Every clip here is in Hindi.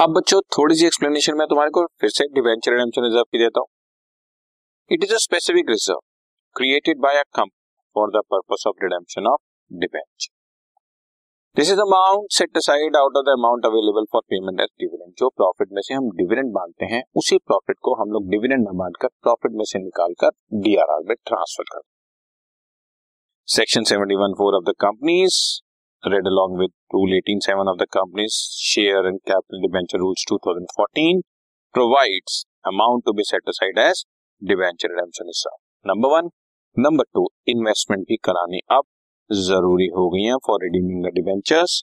अब बच्चों, थोड़ी सी एक्सप्लेनेशन में तुम्हारे को फिर से डिवेंचर रिडेम्पशन रिज़र्व की देता हूँ। It is a specific reserve created by a company for the purpose of redemption of debenture this is amount set aside out of the amount available for payment as dividend जो प्रॉफिट में से हम डिविडेंड बांधते हैं, उसी प्रॉफिट को हम लोग डिविडेंड में बांधकर प्रॉफिट में से निकालकर डीआरआर में ट्रांसफ़र कर section 71 four of the companies read along with Rule 18.7 of the company's share and capital debenture rules 2014 provides amount to be set aside as debenture redemption reserve. Number one. Number two investment भी करानी अब ज़रूरी हो गई है फॉर रिडीमिंग द डिवेंचर्स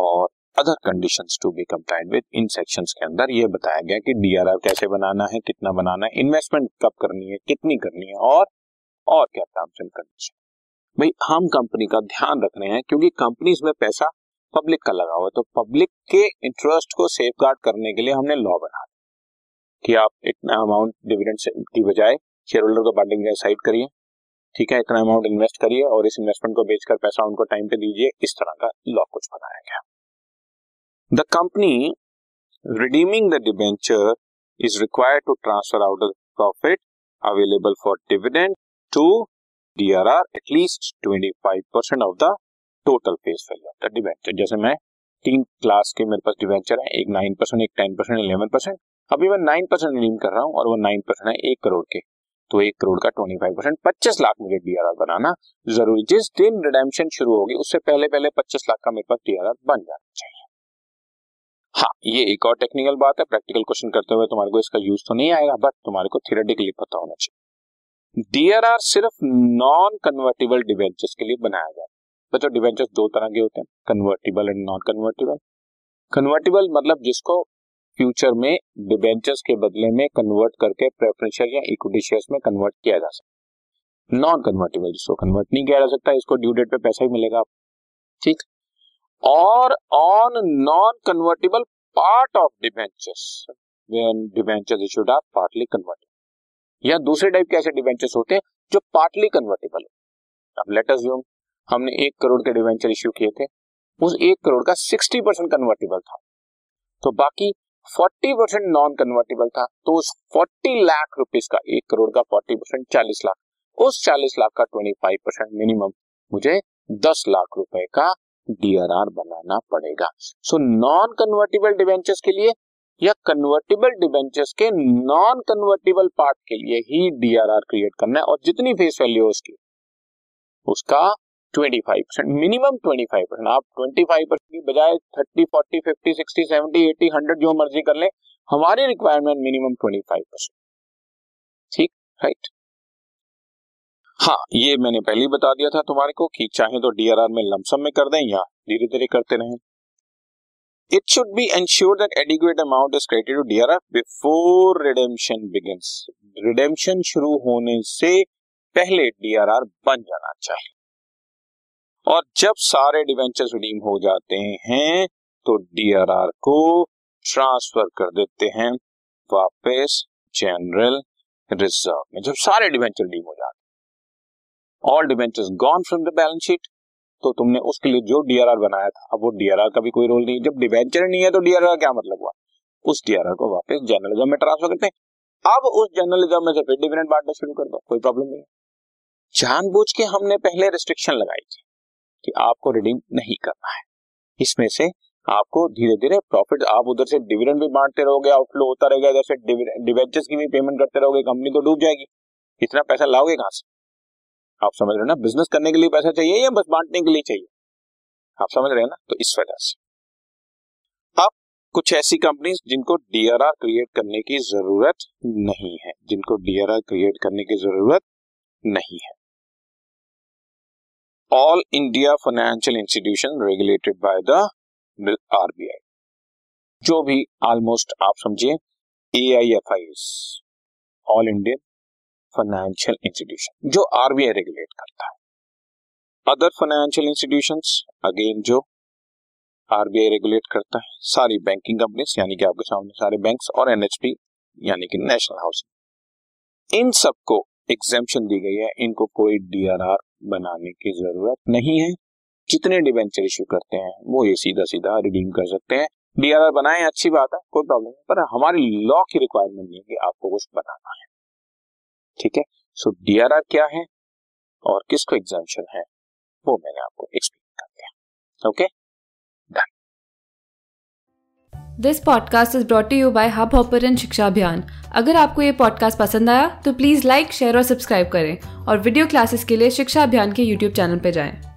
और other conditions to be complied with in sections के अंदर ये बताया गया कि डीआरआर कैसे बनाना है, कितना बनाना है इन्वेस्टमेंट कब करनी है, कितनी करनी है और और क्या टर्म्स एंड कंडीशन भाई, हम कंपनी का ध्यान रख रहे हैं क्योंकि कंपनीज़ में पैसा पब्लिक का लगा हुआ है तो पब्लिक के इंटरेस्ट को सेफ़ करने के लिए हमने लॉ बना कि आप इतना अमाउंट डिविडेंड की बजाय शेयर होल्डर को बांटने साइड करिए, ठीक है, इतना अमाउंट इन्वेस्ट करिए और इस इन्वेस्टमेंट को बेचकर पैसा उनको टाइम पे दीजिए, इस तरह का लॉ कुछ बनाया गया। The company redeeming the debenture is required to transfer out profit available for dividend to DRR at least 25 percent of the total face value of the debenture जैसे मैं तीन क्लास के मेरे पास डिवेंचर है, एक नाइन परसेंट एक टेन परसेंट इलेवन परसेंट अभी मैं नाइन परसेंट रिडीम कर रहा हूँ और वो नाइन परसेंट है एक करोड़ के। तो एक करोड़ का ट्वेंटी फाइव परसेंट पच्चीस लाख मुझे डीआरआर बनाना ज़रूरी। जिस दिन रिडेम्पशन शुरू होगी, उससे पहले पहले पच्चीस लाख का मेरे पास डीआरआर बन जाना चाहिए। हाँ ये एक और टेक्निकल बात है। प्रैक्टिकल क्वेश्चन करते हुए तुम्हारे को इसका यूज़ तो नहीं आएगा बट तुम्हारे को थियोरेटिकली पता होना चाहिए। डीआरआर सिर्फ़ नॉन कन्वर्टेबल डिवेंचर्स के लिए बनाया गया बच्चों डिवेंचर्स दो तरह के होते हैं convertible and non convertible convertible मतलब जिसको फ्यूचर में डिवेंचर्स के बदले में कन्वर्ट करके प्रेफरेंशियल या इक्विटी शेयर्स में कन्वर्ट किया जा सकता है। नॉन कन्वर्टेबल जिसको कन्वर्ट नहीं किया जा सकता, इसको ड्यू डेट पे पैसा ही मिलेगा ठीक? और on non convertible part of debentures debentures issued are partly convertible या दूसरे टाइप के ऐसे डिवेंचर्स होते हैं जो पार्टली कन्वर्टेबल है। अब लेट अज्यूम हमने एक करोड़ के डिवेंचर इश्यू किए थे। उस एक करोड़ का सिक्सटी परसेंट कन्वर्टेबल था। तो बाकी फोर्टी परसेंट नॉन कन्वर्टेबल था तो उस फोर्टी लाख रुपीज़ का एक करोड़ का फोर्टी परसेंट चालीस लाख। उस चालीस लाख का ट्वेंटी फाइव परसेंट मिनिमम मुझे दस लाख रुपए का डीआरआर बनाना पड़ेगा। सो नॉन कन्वर्टेबल डिवेंचर्स के लिए या कन्वर्टेबल डिबेंचर्स के नॉन कन्वर्टेबल पार्ट के लिए ही डीआरआर क्रिएट करना है और जितनी फेस वैल्यू उसकी। उसका 25 परसेंट मिनिमम 25 परसेंट आप 25 परसेंट की बजाय 30 40 50 60 70 80 100 जो मर्ज़ी कर ले, हमारी रिक्वायरमेंट मिनिमम 25 परसेंट ठीक? राइट हाँ ये मैंने पहले ही बता दिया था तुम्हारे को कि चाहे तो डीआरआर में लमसम में कर दें या धीरे धीरे करते रहें। It should be ensured that adequate amount is credited to DRR before redemption begins. Redemption शुरू होने से पहले डीआरआर बन जाना चाहिए और जब सारे डिवेंचर्स रिडीम हो जाते हैं तो डीआरआर को ट्रांसफ़र कर देते हैं, वापस जनरल रिज़र्व में जब सारे डिवेंचर रिडीम हो जाते हैं all debentures gone from the balance sheet तो तुमने उसके लिए जो डीआरआर बनाया था, अब वो डीआरआर का भी कोई रोल नहीं है। जब डिवेंचर नहीं है तो डीआरआर क्या मतलब हुआ? उस डीआरआर को वापस जर्नलिज्म में ट्रांसफ़र करते हैं। अब उस जर्नलिज्म में से फिर डिविडेंड बांटना शुरू कर दो, कोई प्रॉब्लम नहीं जानबूझ के हमने पहले रिस्ट्रिक्शन लगाई थी कि आपको रिडीम नहीं करना है। इसमें से आपको धीरे धीरे प्रॉफिट आप उधर से डिविडेंड भी बांटते रहोगे आउटफ्लो होता रहेगा, इधर से डिवेंचर्स की भी पेमेंट करते रहोगे कंपनी तो डूब जाएगी। इतना पैसा लाओगे कहाँ से? आप समझ रहे हो ना? बिज़नेस करने के लिए पैसा चाहिए या बस बांटने के लिए चाहिए? आप समझ रहे हैं ना? तो इस वजह से। अब कुछ ऐसी कंपनीज़ जिनको डीआरआर क्रिएट करने की ज़रूरत नहीं है। जिनको डीआरआर क्रिएट करने की ज़रूरत नहीं है। All India financial institution regulated by the RBI जो भी ऑलमोस्ट आप समझिए A I F I all Indian financial institution जो आरबीआई रेगुलेट करता है। अदर फाइनेंशियल इंस्टीट्यूशन अगेन जो आरबीआई रेगुलेट करता है, सारी बैंकिंग कंपनीज़ यानी कि आपके सामने सारे बैंक्स और एनएचपी यानी कि नेशनल हाउसिंग इन सबको एग्जेम्पन दी गई है, इनको कोई डीआरआर बनाने की ज़रूरत नहीं है। जितने डिवेंचर इश्यू करते हैं, वो ये सीधा सीधा रिडीम कर सकते हैं। डीआरआर बनाए, अच्छी बात है, कोई प्रॉब्लम नहीं पर हमारी लॉ की रिक्वायरमेंट नहीं है कि आपको कुछ बनाना है। ठीक है? सो डीआरआर क्या है? और किसको एग्जामेशन है? वो मैंने आपको एक्सप्लेन कर दिया। Okay this podcast is brought you by Hubhopper Shiksha Abhiyan अगर आपको ये पॉडकास्ट पसंद आया तो प्लीज़ लाइक शेयर और सब्सक्राइब करें। और वीडियो क्लासेस के लिए शिक्षा अभियान के यूट्यूब चैनल पर जाएँ।